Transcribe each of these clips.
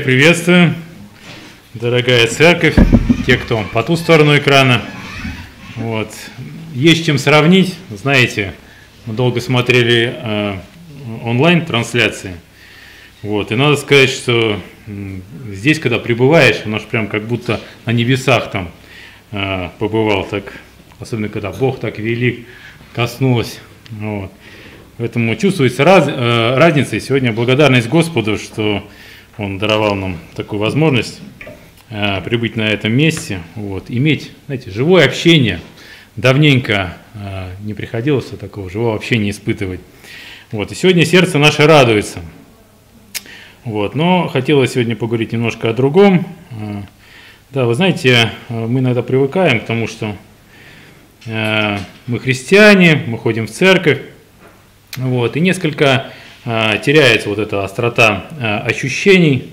Всех приветствую, дорогая церковь, те, кто по ту сторону экрана. Вот. Есть чем сравнить, знаете, мы долго смотрели э, онлайн-трансляции. Вот. И надо сказать, что здесь, когда пребываешь, оно же прям как будто на небесах там э, побывал, так, особенно когда Бог так велик, коснулось. Вот. Поэтому чувствуется раз, э, разница. И сегодня благодарность Господу, что Он даровал нам такую возможность э, прибыть на этом месте, вот, иметь, знаете, живое общение. Давненько э, не приходилось такого живого общения испытывать. Вот, и сегодня сердце наше радуется. Вот, но хотелось сегодня поговорить немножко о другом. Э, да, вы знаете, э, мы иногда привыкаем к тому, что э, мы христиане, мы ходим в церковь, вот, и несколько теряется вот эта острота э, ощущений.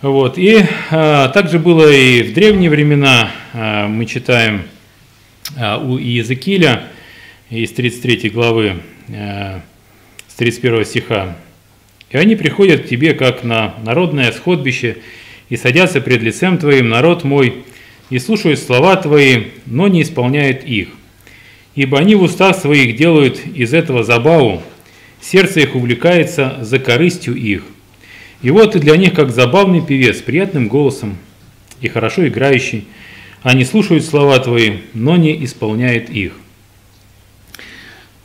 Вот, и э, также было и в древние времена, э, мы читаем э, у Иезекииля из 33 главы, э, с 31 стиха. «И они приходят к тебе, как на народное сходбище, и садятся пред лицем твоим, народ мой, и слушают слова твои, но не исполняют их ибо они в устах своих делают из этого забаву, сердце их увлекается за корыстью их. И вот и для них, как забавный певец, приятным голосом и хорошо играющий, они слушают слова Твои, но не исполняют их.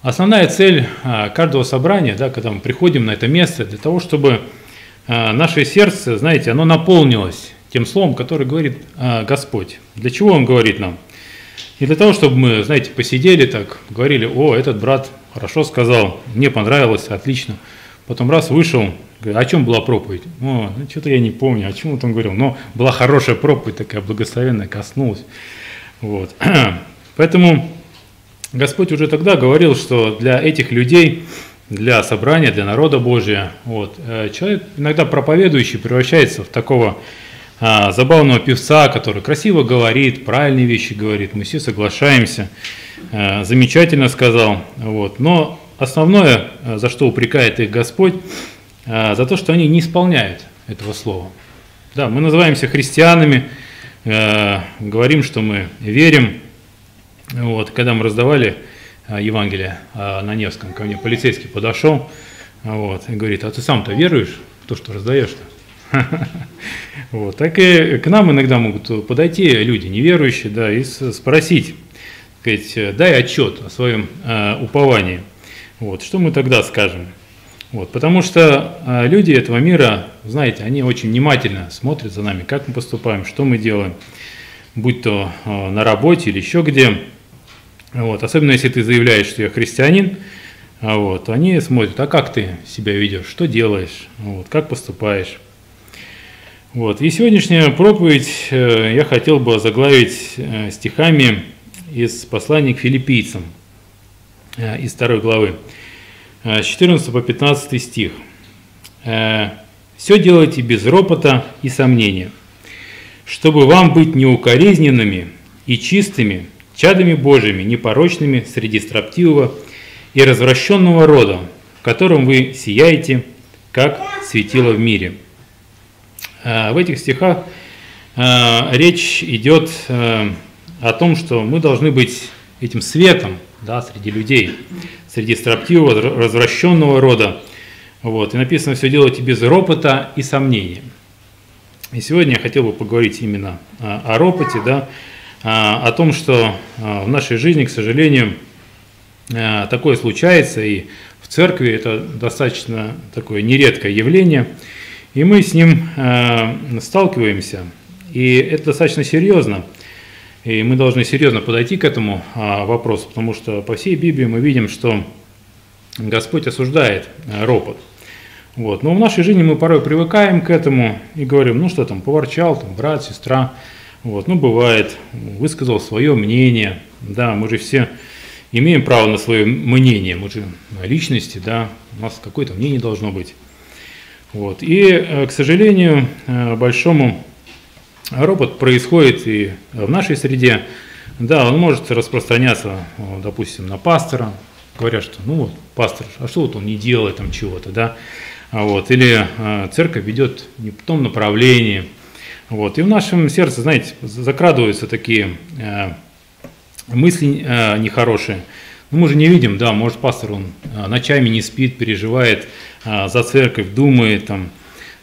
Основная цель а, каждого собрания, да, когда мы приходим на это место, для того, чтобы а, наше сердце, знаете, оно наполнилось тем словом, которое говорит а, Господь. Для чего Он говорит нам? И для того, чтобы мы, знаете, посидели так, говорили, о, этот брат хорошо сказал, мне понравилось, отлично. Потом раз вышел, говорит, о чем была проповедь? О, ну, что-то я не помню, о чем он там говорил. Но была хорошая проповедь, такая благословенная, коснулась. Вот. Поэтому Господь уже тогда говорил, что для этих людей, для собрания, для народа Божия, вот, э, человек, иногда проповедующий, превращается в такого а, забавного певца, который красиво говорит, правильные вещи говорит, мы все соглашаемся, а, замечательно сказал. Вот. Но основное, а, за что упрекает их Господь, за то, что они не исполняют этого слова. Да, мы называемся христианами, говорим, что мы верим. Вот, когда мы раздавали Евангелие на Невском, ко мне полицейский подошел вот, и говорит, а ты сам-то веруешь в то, что раздаешь-то? Вот. Так и к нам иногда могут подойти люди неверующие, да, и спросить, сказать, дай отчет о своем э, уповании. Вот. Что мы тогда скажем? Вот. Потому что э, люди этого мира, знаете, они очень внимательно смотрят за нами, как мы поступаем, что мы делаем, будь то э, на работе или еще где. Вот. Особенно если ты заявляешь, что я христианин, вот, они смотрят, а как ты себя ведешь, что делаешь, вот, как поступаешь. Вот. И сегодняшняя проповедь э, я хотел бы заглавить э, стихами из послания к филиппийцам, э, из второй главы, с 14 по 15 стих. «Все делайте без ропота и сомнения, чтобы вам быть неукоризненными и чистыми, чадами Божьими, непорочными среди строптивого и развращенного рода, в котором вы сияете, как светило в мире». Э, в этих стихах э, речь идет э, о том, что мы должны быть этим светом да, среди людей, среди строптивого, развращенного рода. Вот. И написано «все делайте без ропота и сомнения». И сегодня я хотел бы поговорить именно о ропоте, да, о том, что в нашей жизни, к сожалению, такое случается, и в церкви это достаточно такое нередкое явление – и мы с ним э, сталкиваемся, и это достаточно серьезно. И мы должны серьезно подойти к этому э, вопросу, потому что по всей Библии мы видим, что Господь осуждает э, ропот. Вот. Но в нашей жизни мы порой привыкаем к этому и говорим, ну что там, поворчал, там, брат, сестра, вот, ну бывает, высказал свое мнение, да, мы же все имеем право на свое мнение, мы же личности, да, у нас какое-то мнение должно быть. Вот. И, э, к сожалению, э, большому робот происходит и в нашей среде. Да, он может распространяться, допустим, на пастора, говорят, что ну вот пастор, а что вот он не делает там чего-то, да, вот, или э, церковь ведет не в том направлении. Вот. И в нашем сердце, знаете, закрадываются такие мысли нехорошие. Ну, мы же не видим, да, может пастор, он ночами не спит, переживает за церковь, думает, там,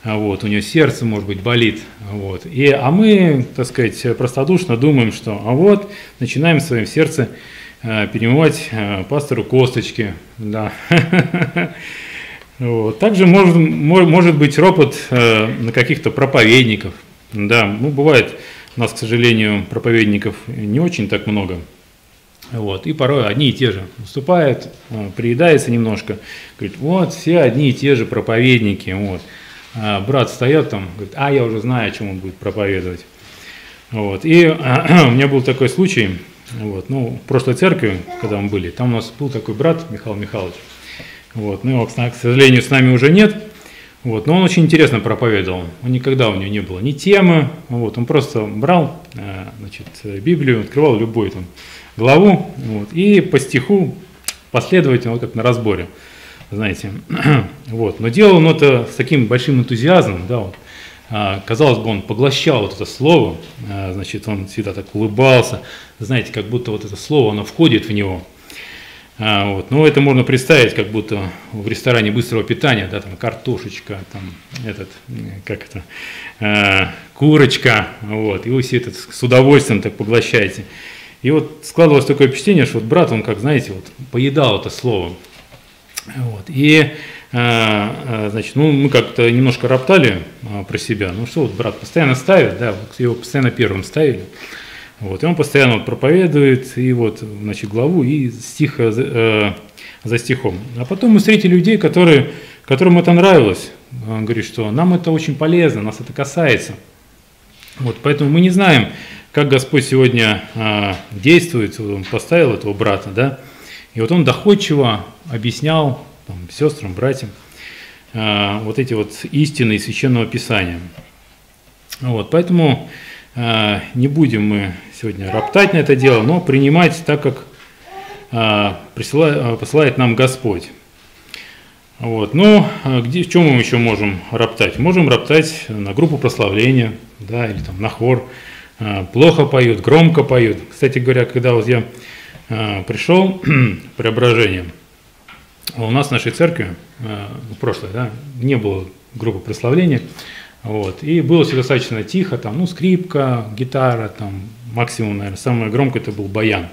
э, вот, у него сердце, может быть, болит. Вот. И, а мы, так сказать, простодушно думаем, что а вот, начинаем в своем сердце э, перемывать пастору косточки. Да. Вот. Также может, может быть ропот на каких-то проповедников. Да, ну бывает, у нас, к сожалению, проповедников не очень так много. Вот, и порой одни и те же выступают, э, приедается немножко, говорит, вот все одни и те же проповедники, вот. А брат встает там, говорит, а я уже знаю, о чем он будет проповедовать. Вот. И у меня был такой случай, вот, ну, в прошлой церкви, когда мы были, там у нас был такой брат Михаил Михайлович, вот, ну, его, к сожалению, с нами уже нет. Вот, но он очень интересно проповедовал. Он никогда у него не было ни темы. Вот, он просто брал э, значит, Библию, открывал любую там, главу вот, и по стиху последовательно, вот как на разборе, знаете. вот. Но делал он это с таким большим энтузиазмом, да, вот. А, казалось бы, он поглощал вот это слово, а, значит, он всегда так улыбался, знаете, как будто вот это слово, оно входит в него. А, вот. Ну, это можно представить, как будто в ресторане быстрого питания, да, там картошечка, там этот, как это, э, курочка, вот, и вы все это с удовольствием так поглощаете. И вот складывалось такое впечатление, что вот брат, он, как знаете, вот поедал это слово. Вот. И, э, значит, ну, мы как-то немножко роптали э, про себя. Ну, что вот брат постоянно ставит, да, вот его постоянно первым ставили. Вот, и он постоянно вот проповедует, и вот, значит, главу, и стих э, за стихом. А потом мы встретили людей, которые, которым это нравилось. Он говорит, что нам это очень полезно, нас это касается. Вот, поэтому мы не знаем, как Господь сегодня э, действует, он поставил этого брата, да, и вот он доходчиво объяснял там, сестрам, братьям э, вот эти вот истины из Священного Писания. Вот, поэтому э, не будем мы сегодня роптать на это дело, но принимать так, как а, а, посылает нам Господь. Вот. А, где, в чем мы еще можем роптать? Можем роптать на группу прославления, да, или там на хор. Плохо поют, громко поют. Кстати говоря, когда вот я пришел в преображение, у нас в нашей церкви, в прошлой, да, не было группы прославления, вот, и было все достаточно тихо, там, ну, скрипка, гитара, там, максимум, наверное, самое громкое это был баян.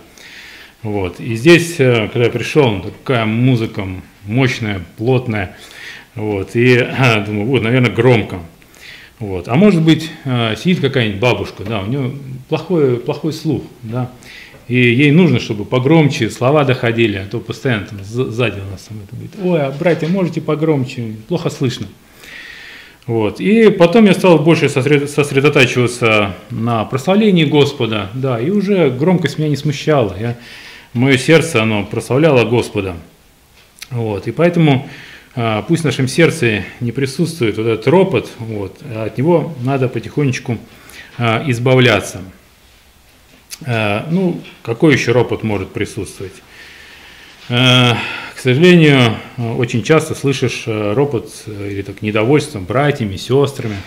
Вот. И здесь, э, когда я пришел, такая музыка мощная, плотная, вот, и думаю, вот, наверное, громко. Вот. А может быть, э, сидит какая-нибудь бабушка, да, у нее плохой, плохой слух, да, и ей нужно, чтобы погромче слова доходили, а то постоянно там сзади у нас там это говорит, ой, а братья, можете погромче, плохо слышно. Вот. И потом я стал больше сосредотачиваться на прославлении Господа, да, и уже громкость меня не смущала. Я, мое сердце, оно прославляло Господа. Вот. И поэтому пусть в нашем сердце не присутствует вот этот ропот, вот, а от него надо потихонечку а, избавляться. А, ну, какой еще ропот может присутствовать? А, к сожалению, очень часто слышишь ропот или так недовольство братьями, сестрами.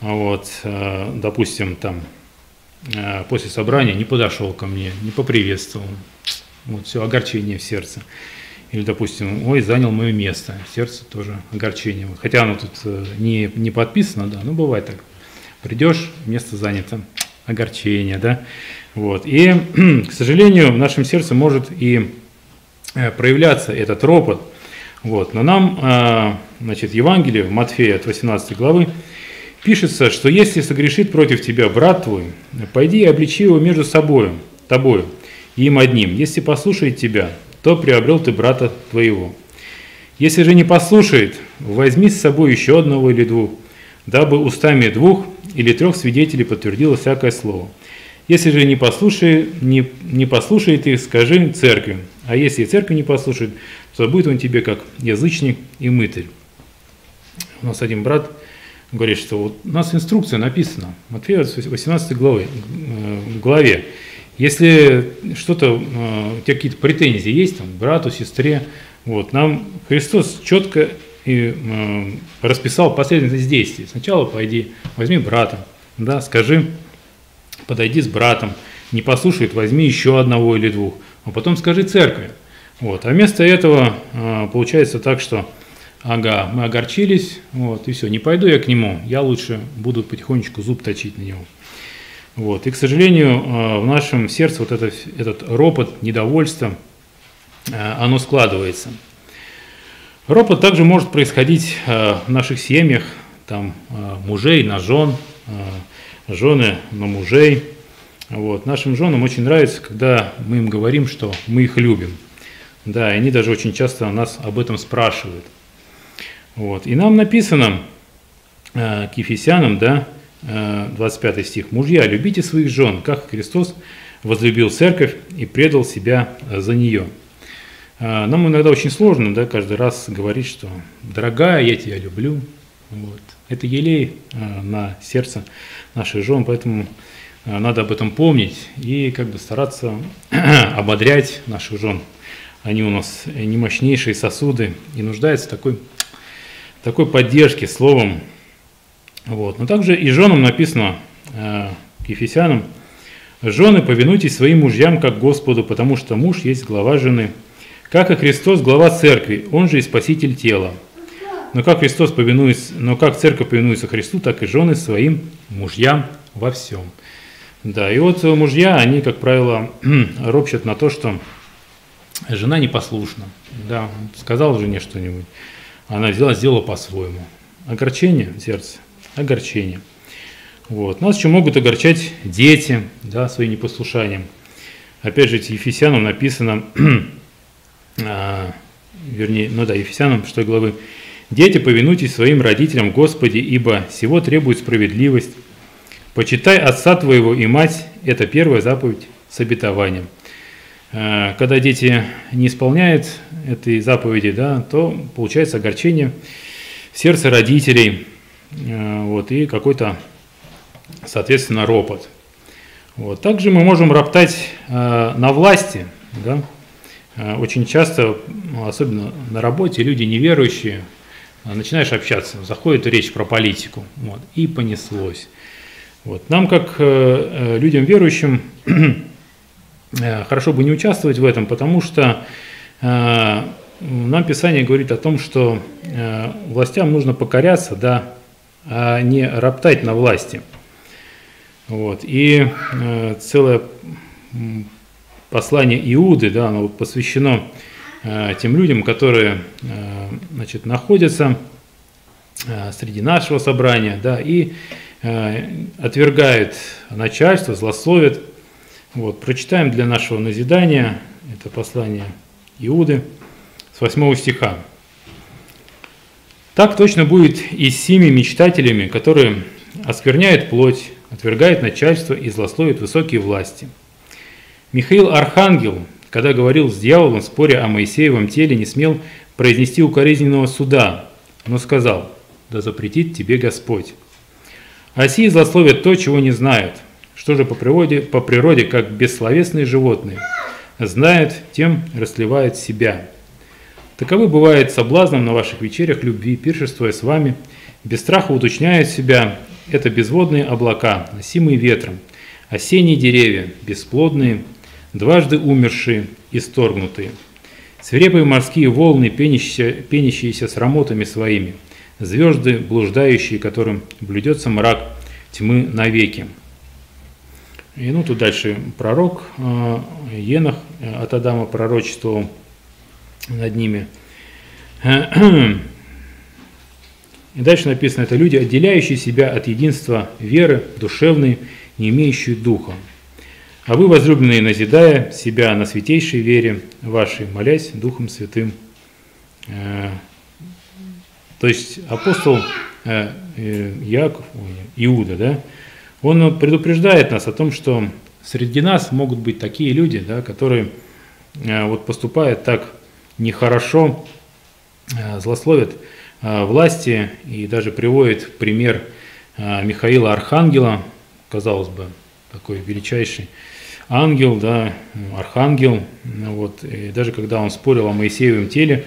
Вот, допустим, там после собрания не подошел ко мне, не поприветствовал. Вот все, огорчение в сердце. Или, допустим, ой, занял мое место. Сердце тоже огорчение. Хотя оно тут не, не подписано, да, но бывает так. Придешь, место занято, огорчение, да. Вот. И, к сожалению, в нашем сердце может и Э, проявляться этот ропот. Вот. Но нам, э, значит, Евангелие в Матфея от 18 главы пишется, что если согрешит против тебя брат твой, пойди и обличи его между собой, тобою, и им одним. Если послушает тебя, то приобрел ты брата твоего. Если же не послушает, возьми с собой еще одного или двух, дабы устами двух или трех свидетелей подтвердило всякое слово. Если же не, послушай, не, не послушает их, скажи церкви. А если и церковь не послушает, то будет он тебе как язычник и мытарь. У нас один брат говорит, что вот у нас инструкция написана, Матфея 18 главы, э, главе. Если что-то, э, у тебя какие-то претензии есть, там, брату, сестре, вот, нам Христос четко и э, расписал последовательность действий. Сначала пойди, возьми брата, да, скажи, подойди с братом, не послушает, возьми еще одного или двух, а потом скажи церкви. Вот. А вместо этого э, получается так, что ага, мы огорчились, вот, и все, не пойду я к нему, я лучше буду потихонечку зуб точить на него. Вот. И, к сожалению, э, в нашем сердце вот это, этот ропот, недовольство, э, оно складывается. Ропот также может происходить э, в наших семьях, там, мужей на жен, жены на мужей. Вот. Нашим женам очень нравится, когда мы им говорим, что мы их любим. Да, и они даже очень часто нас об этом спрашивают. Вот. И нам написано к Ефесянам, да, 25 э, стих. «Мужья, любите своих жен, как Христос возлюбил церковь и предал себя за нее». Э, нам иногда очень сложно да, каждый раз говорить, что «дорогая, я тебя люблю». Вот. Это елей э, на сердце наших жен, поэтому надо об этом помнить и как бы стараться ободрять наших жен. Они у нас не мощнейшие сосуды и нуждаются в такой, такой поддержке словом, вот. Но также и женам написано, э, к Ефесянам, «Жены, повинуйтесь своим мужьям, как Господу, потому что муж есть глава жены, как и Христос глава церкви, он же и спаситель тела. Но как Христос повинуется, но как церковь повинуется Христу, так и жены своим мужьям во всем». Да, и вот мужья, они, как правило, ропщат на то, что жена непослушна. Да, сказал жене что-нибудь, она сделала, сделала по-своему. Огорчение сердце – огорчение. Вот. Нас еще могут огорчать дети да, своим непослушанием. Опять же, Ефесянам написано, а, вернее, ну да, Ефесянам 6 главы, «Дети, повинуйтесь своим родителям Господи, ибо всего требует справедливость. Почитай отца твоего и мать» – это первая заповедь с обетованием. А, когда дети не исполняют этой заповеди, да, то получается огорчение в сердце родителей – вот, и какой-то, соответственно, ропот. Вот. Также мы можем роптать э, на власти. Да? Э, очень часто, особенно на работе, люди неверующие, начинаешь общаться, заходит речь про политику, вот, и понеслось. Вот. Нам, как людям верующим, хорошо бы не участвовать в этом, потому что нам Писание говорит о том, что властям нужно покоряться, да, а не роптать на власти. Вот. И э, целое послание Иуды, да, оно посвящено э, тем людям, которые э, значит, находятся э, среди нашего собрания, да, и э, отвергают начальство, злословят. Вот. Прочитаем для нашего назидания это послание Иуды с 8 стиха. Так точно будет и с сими мечтателями, которые оскверняют плоть, отвергают начальство и злословят высокие власти. Михаил Архангел, когда говорил с дьяволом, споря о Моисеевом теле, не смел произнести укоризненного суда, но сказал, да запретит тебе Господь. Оси злословят то, чего не знают, что же по природе, по природе как бессловесные животные, знают, тем расливают себя. Таковы бывает соблазном на ваших вечерях любви, пиршествуя с вами, без страха уточняют себя, это безводные облака, носимые ветром, осенние деревья, бесплодные, дважды умершие, исторгнутые, свирепые морские волны, пенящиеся, пенящиеся с рамотами своими, звезды, блуждающие, которым блюдется мрак тьмы навеки. И ну тут дальше пророк э, Енах от Адама пророчествовал над ними. И дальше написано, это люди, отделяющие себя от единства веры, душевной, не имеющие духа. А вы, возлюбленные, назидая себя на святейшей вере вашей, молясь Духом Святым. Э, то есть апостол э, э, Яков, Иуда, да, он предупреждает нас о том, что среди нас могут быть такие люди, да, которые вот поступают так нехорошо, э, злословят э, власти и даже приводит пример э, Михаила Архангела, казалось бы, такой величайший ангел, да, архангел, вот, и даже когда он спорил о Моисеевом теле,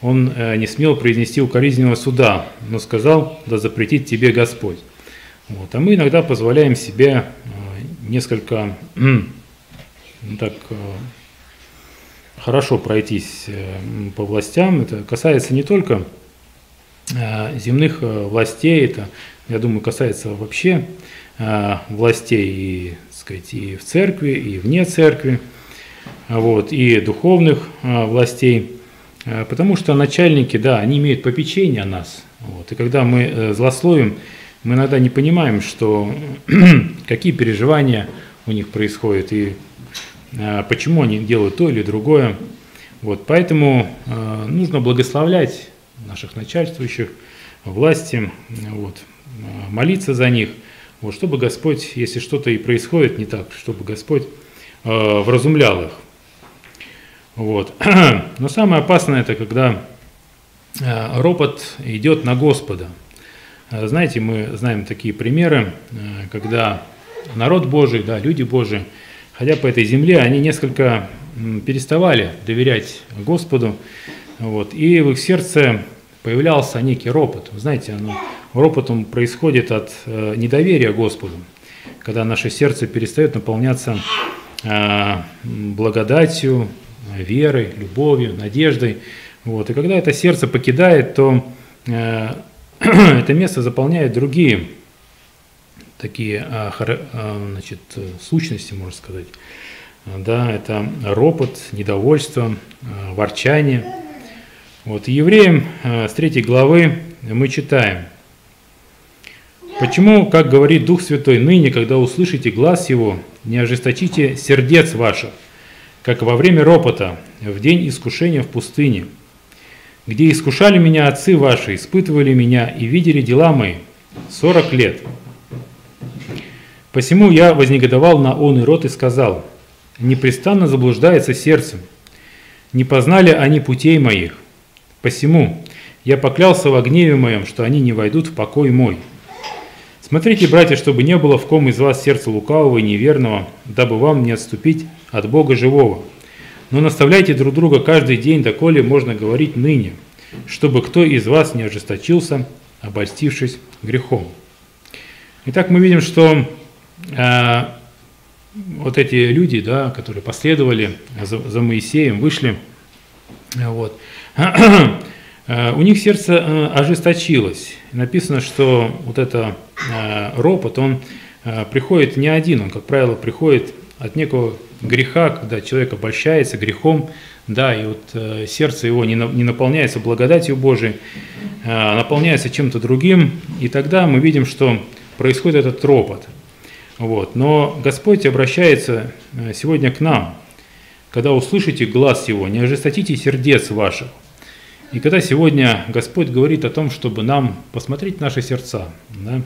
он не смел произнести укоризненного суда, но сказал, да запретит тебе Господь. Вот. А мы иногда позволяем себе несколько ну, так, хорошо пройтись по властям. Это касается не только земных властей, это, я думаю, касается вообще властей и, сказать, и в церкви, и вне церкви, вот, и духовных властей. Э, потому что начальники, да, они имеют попечение о нас. Вот. И когда мы э, злословим, мы иногда не понимаем, что какие переживания у них происходят и э, почему они делают то или другое. Вот. Поэтому нужно благословлять наших начальствующих, власти, вот, молиться за них, вот, чтобы Господь, если что-то и происходит не так, чтобы Господь вразумлял их. Вот. Но самое опасное это когда э, ропот идет на Господа. Э, знаете, мы знаем такие примеры, э, когда народ Божий, да, люди Божии, ходя по этой земле, они несколько переставали доверять Господу, вот, и в их сердце появлялся некий ропот. Вы знаете, оно, ропот он происходит от недоверия Господу, когда наше сердце перестает наполняться благодатью, верой, любовью, надеждой. Вот. И когда это сердце покидает, то э, это место заполняет другие такие э, э, значит, сущности, можно сказать. Да, это ропот, недовольство, э, ворчание. Вот. евреям с третьей главы мы читаем. Почему, как говорит Дух Святой, ныне, когда услышите глаз Его, не ожесточите сердец ваших, как во время ропота, в день искушения в пустыне, где искушали меня отцы ваши, испытывали меня и видели дела мои сорок лет. Посему я вознегодовал на он и рот и сказал, непрестанно заблуждается сердцем, не познали они путей моих. Посему я поклялся во гневе моем, что они не войдут в покой мой. Смотрите, братья, чтобы не было в ком из вас сердца лукавого и неверного, дабы вам не отступить от Бога живого. Но наставляйте друг друга каждый день, доколе можно говорить ныне, чтобы кто из вас не ожесточился, обольстившись грехом. Итак, мы видим, что э, вот эти люди, да, которые последовали за, за Моисеем, вышли, вот, э, у них сердце э, ожесточилось. Написано, что вот это э, ропот, он э, приходит не один, он, как правило, приходит от некого греха, когда человек обольщается грехом, да, и вот сердце его не, на, не наполняется благодатью Божией, э, наполняется чем-то другим, и тогда мы видим, что происходит этот ропот. Вот. Но Господь обращается э, сегодня к нам, когда услышите глаз Его, не ожесточите сердец ваших. И когда сегодня Господь говорит о том, чтобы нам посмотреть наши сердца, да,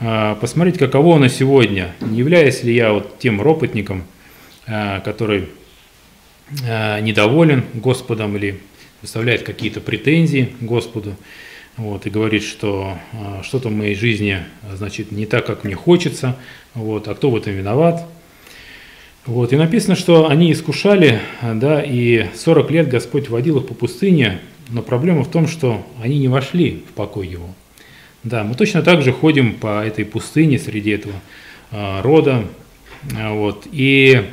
э, посмотреть, каково оно сегодня, не являюсь ли я вот тем ропотником – Э, который э, недоволен Господом или выставляет какие-то претензии Господу, вот, и говорит, что э, что-то в моей жизни значит не так, как мне хочется, вот, а кто в этом виноват. Вот, и написано, что они искушали, да, и 40 лет Господь водил их по пустыне, но проблема в том, что они не вошли в покой Его. Да, мы точно так же ходим по этой пустыне среди этого рода, вот, и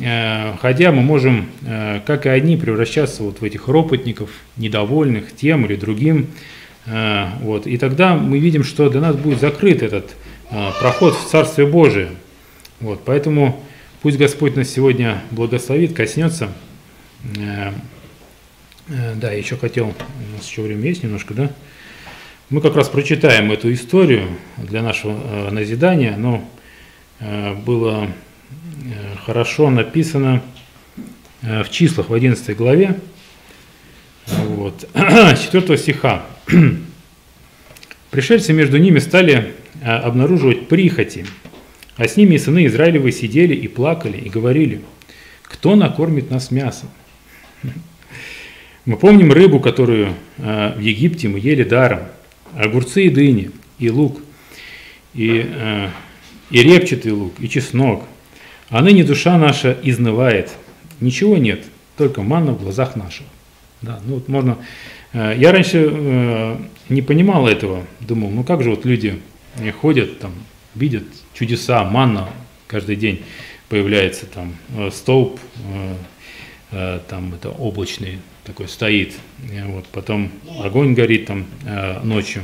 Э, ходя, мы можем, э, как и одни, превращаться вот в этих ропотников, недовольных тем или другим. Э, вот. И тогда мы видим, что для нас будет закрыт этот проход в Царствие Божие. Вот. Поэтому пусть Господь нас сегодня благословит, коснется. Да, еще хотел, у нас еще время есть немножко, да? Мы как раз прочитаем эту историю для нашего назидания, но было Э, хорошо написано э, в числах в 11 главе, вот, 4 стиха. Пришельцы между ними стали э, обнаруживать прихоти, а с ними и сыны Израилевы сидели и плакали, и говорили, кто накормит нас мясом? Мы помним рыбу, которую в Египте мы ели даром, огурцы и дыни, и лук, и, и репчатый лук, и чеснок, а ныне душа наша изнывает. Ничего нет, только манна в глазах наших. Да, ну вот можно. Э, я раньше э, не понимал этого, думал, ну как же вот люди ходят там, видят чудеса, манна каждый день появляется там столб, там это облачный такой стоит, вот потом огонь горит там ночью,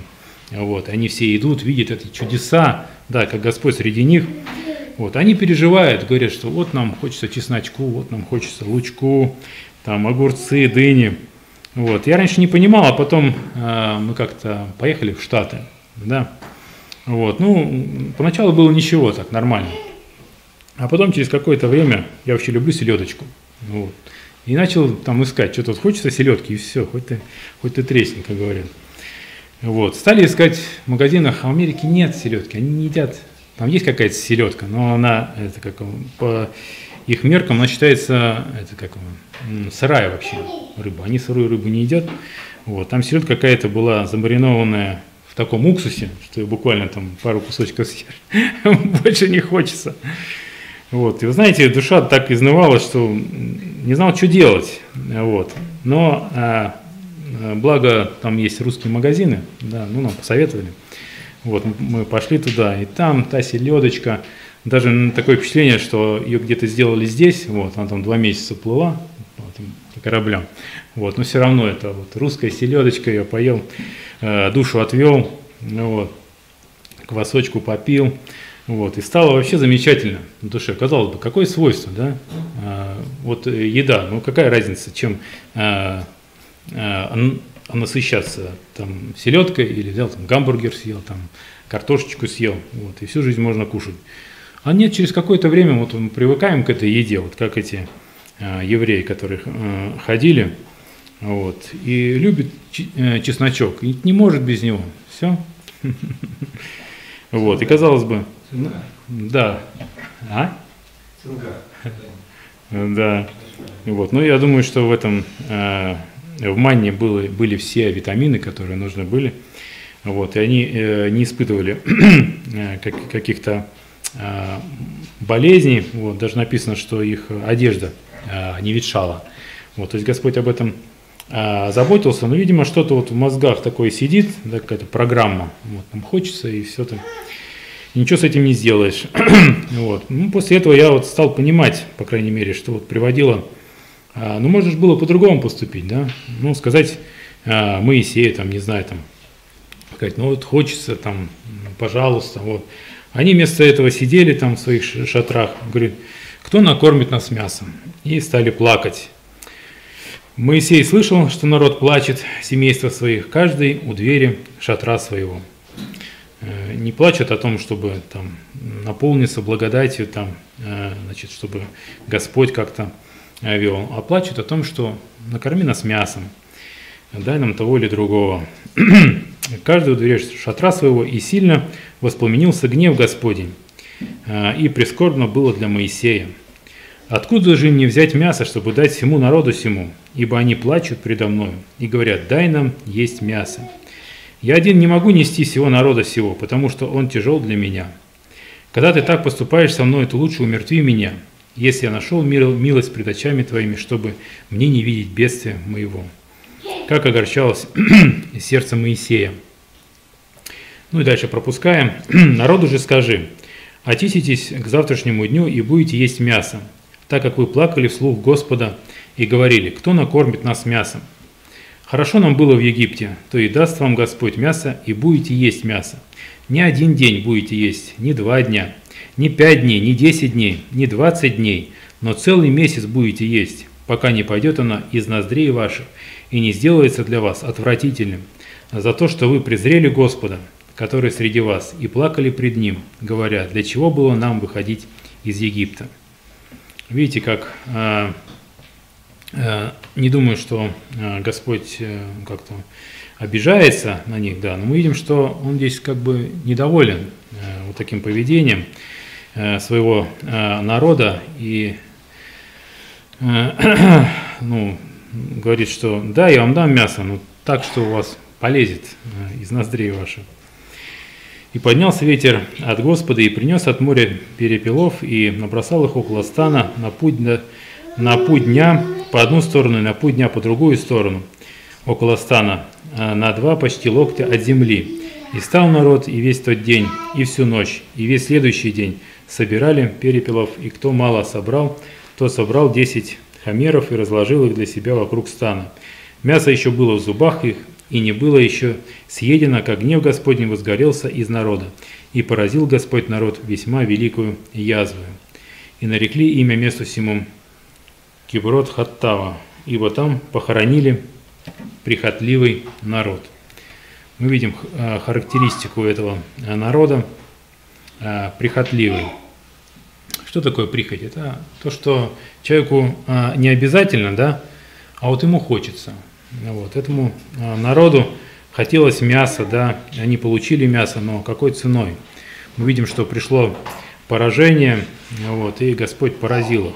вот они все идут, видят эти чудеса, да, как Господь среди них, вот, они переживают, говорят, что вот нам хочется чесночку, вот нам хочется лучку, там огурцы, дыни. Вот. Я раньше не понимал, а потом э, мы как-то поехали в Штаты, да. Вот. Ну, поначалу было ничего, так нормально. А потом через какое-то время, я вообще люблю селедочку, вот. И начал там искать, что тут хочется селедки, и все, хоть ты, хоть ты тресни, как говорят. Вот. Стали искать в магазинах, а в Америке нет селедки, они не едят там есть какая-то селедка, но она, это как по их меркам, она считается, это как сырая вообще рыба. Они сырую рыбу не едят. Вот. Там селедка какая-то была замаринованная в таком уксусе, что буквально там пару кусочков съешь, больше не хочется. Вот. И вы знаете, душа так изнывала, что не знал, что делать. Вот. Но а, благо там есть русские магазины, да, ну нам посоветовали. Вот мы пошли туда, и там та селедочка, даже такое впечатление, что ее где-то сделали здесь, вот, она там два месяца плыла вот, по кораблям, вот, но все равно это вот русская селедочка, я поел, э, душу отвел, вот, квасочку попил, вот, и стало вообще замечательно на душе. Казалось бы, какое свойство, да? А, вот э, еда, ну какая разница, чем а, а, насыщаться там селедкой или взял там гамбургер съел, там картошечку съел, вот, и всю жизнь можно кушать. А нет, через какое-то время вот мы привыкаем к этой еде, вот как эти э, евреи, которые э, ходили, вот, и любят э, чесночок, и не может без него, все. Вот, и казалось бы, да, а? Да, вот, ну я думаю, что в этом э, в манне было, были все витамины, которые нужны были. Вот, и они э, не испытывали э, как, каких-то болезней. Вот, даже написано, что их одежда э, не ветшала. Вот, то есть Господь об этом э, заботился. Но, видимо, что-то вот в мозгах такое сидит, да, какая-то программа. Вот, нам хочется, и все это. ничего с этим не сделаешь. вот. ну, после этого я вот стал понимать, по крайней мере, что вот приводило а, ну, можно же было по-другому поступить, да? Ну, сказать а, Моисею, там, не знаю, там, сказать, ну вот хочется, там, пожалуйста, вот. Они вместо этого сидели там в своих шатрах, говорит, кто накормит нас мясом? И стали плакать. Моисей слышал, что народ плачет, семейство своих, каждый у двери шатра своего. Э, не плачут о том, чтобы там наполниться благодатью, там, э, значит, чтобы Господь как-то вел, а плачет о том, что накорми нас мясом, дай нам того или другого. Каждый у дверей шатра своего и сильно воспламенился гнев Господень, а, и прискорбно было для Моисея. Откуда же им не взять мясо, чтобы дать всему народу всему? Ибо они плачут предо мною и говорят, дай нам есть мясо. Я один не могу нести всего народа сего, потому что он тяжел для меня. Когда ты так поступаешь со мной, то лучше умертви меня, если я нашел милость пред очами Твоими, чтобы мне не видеть бедствия моего. Как огорчалось сердце Моисея. Ну и дальше пропускаем. Народу же скажи, очиститесь к завтрашнему дню и будете есть мясо, так как вы плакали вслух Господа и говорили, кто накормит нас мясом. Хорошо нам было в Египте, то и даст вам Господь мясо, и будете есть мясо. Не один день будете есть, не два дня, не пять дней, не десять дней, не двадцать дней, но целый месяц будете есть, пока не пойдет она из ноздрей ваших и не сделается для вас отвратительным, за то, что вы презрели Господа, который среди вас, и плакали пред Ним, говоря, для чего было нам выходить из Египта. Видите, как э, э, не думаю, что э, Господь э, как-то обижается на них, да, но мы видим, что Он здесь как бы недоволен э, вот таким поведением. Э, своего э, народа и э, ну, говорит, что да, я вам дам мясо, но так, что у вас полезет из ноздрей ваших. И поднялся ветер от Господа и принес от моря перепелов и набросал их около стана на путь, на путь дня по одну сторону и на путь дня по другую сторону, около стана, а на два почти локтя от земли. И стал народ и весь тот день, и всю ночь, и весь следующий день собирали перепелов, и кто мало собрал, то собрал десять хамеров и разложил их для себя вокруг стана. Мясо еще было в зубах их, и не было еще съедено, как гнев Господень возгорелся из народа, и поразил Господь народ весьма великую язвою. И нарекли имя месту сему Киброд Хаттава, ибо там похоронили прихотливый народ. Мы видим э, характеристику этого э, народа, э, прихотливый. Что такое прихоть? Это то, что человеку не обязательно, да, а вот ему хочется. Вот. Этому народу хотелось мяса, да, они получили мясо, но какой ценой? Мы видим, что пришло поражение, вот, и Господь поразил их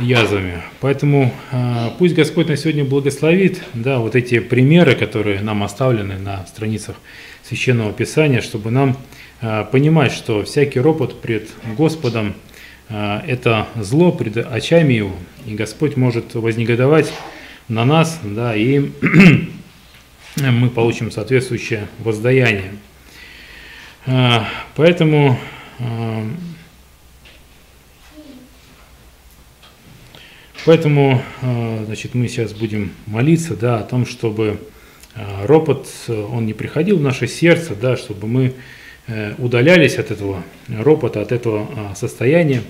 язвами. Поэтому э, пусть Господь на сегодня благословит да, вот эти примеры, которые нам оставлены на страницах Священного Писания, чтобы нам э, понимать, что всякий ропот пред Господом это зло пред очами Его, и Господь может вознегодовать на нас, да, и мы получим соответствующее воздаяние. Поэтому Поэтому э, значит, мы сейчас будем молиться да, о том, чтобы ропот, он не приходил в наше сердце, да, чтобы мы э, удалялись от этого ропота, от этого состояния.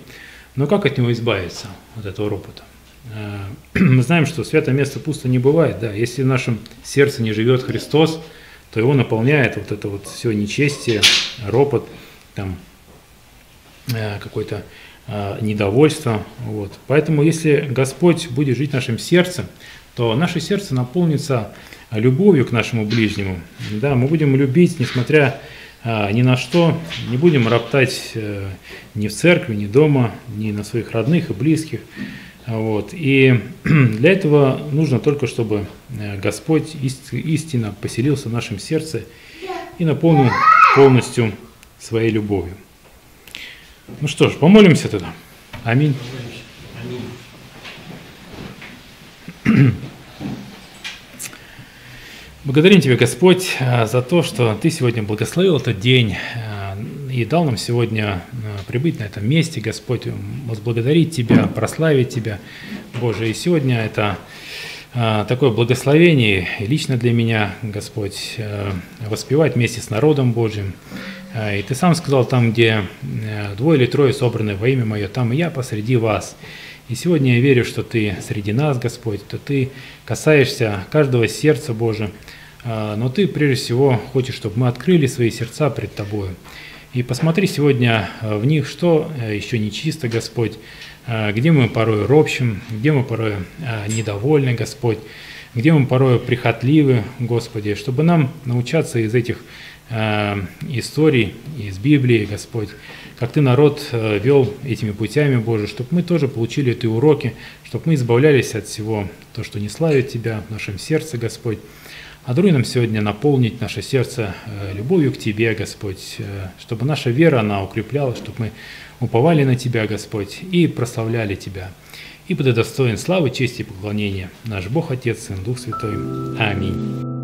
Но как от него избавиться, от этого ропота? Мы знаем, что святое место пусто не бывает. Да? Если в нашем сердце не живет Христос, то его наполняет вот это вот все нечестие, ропот, там, какой-то Э, недовольство. Вот. Поэтому если Господь будет жить в нашем сердце, то наше сердце наполнится любовью к нашему ближнему. Да, мы будем любить, несмотря ни на что, не будем роптать ни в церкви, ни дома, ни на своих родных и близких. Вот. И для этого нужно только, чтобы Господь истинно поселился в нашем сердце и наполнил полностью своей любовью. Ну что ж, помолимся тогда. Аминь. Благодарим Тебя, Господь, э, за то, что Ты сегодня благословил этот день э, и дал нам сегодня э, прибыть на этом месте, Господь, возблагодарить Тебя, прославить Тебя, Боже. И сегодня это такое благословение лично для меня, Господь, воспевать вместе с народом Божьим, и ты сам сказал, там, где э, двое или трое собраны во имя Мое, там и я посреди вас. И сегодня я верю, что Ты среди нас, Господь, что Ты касаешься каждого сердца Божия, но Ты прежде всего хочешь, чтобы мы открыли свои сердца пред Тобою. И посмотри сегодня э, в них, что э, еще нечисто, Господь, где мы порой ропщим, где мы порой недовольны, Господь, где мы порой прихотливы, Господи, чтобы нам научаться из этих Э, историй из Библии, Господь, как Ты народ э, вел этими путями, Боже, чтобы мы тоже получили эти уроки, чтобы мы избавлялись от всего, то, что не славит Тебя в нашем сердце, Господь. А Одаруй нам сегодня наполнить наше сердце э, любовью к Тебе, Господь, чтобы наша вера, она укреплялась, чтобы мы уповали на Тебя, Господь, и прославляли Тебя. И будет достоин славы, чести и поклонения наш Бог, Отец, Сын, Дух Святой. Аминь.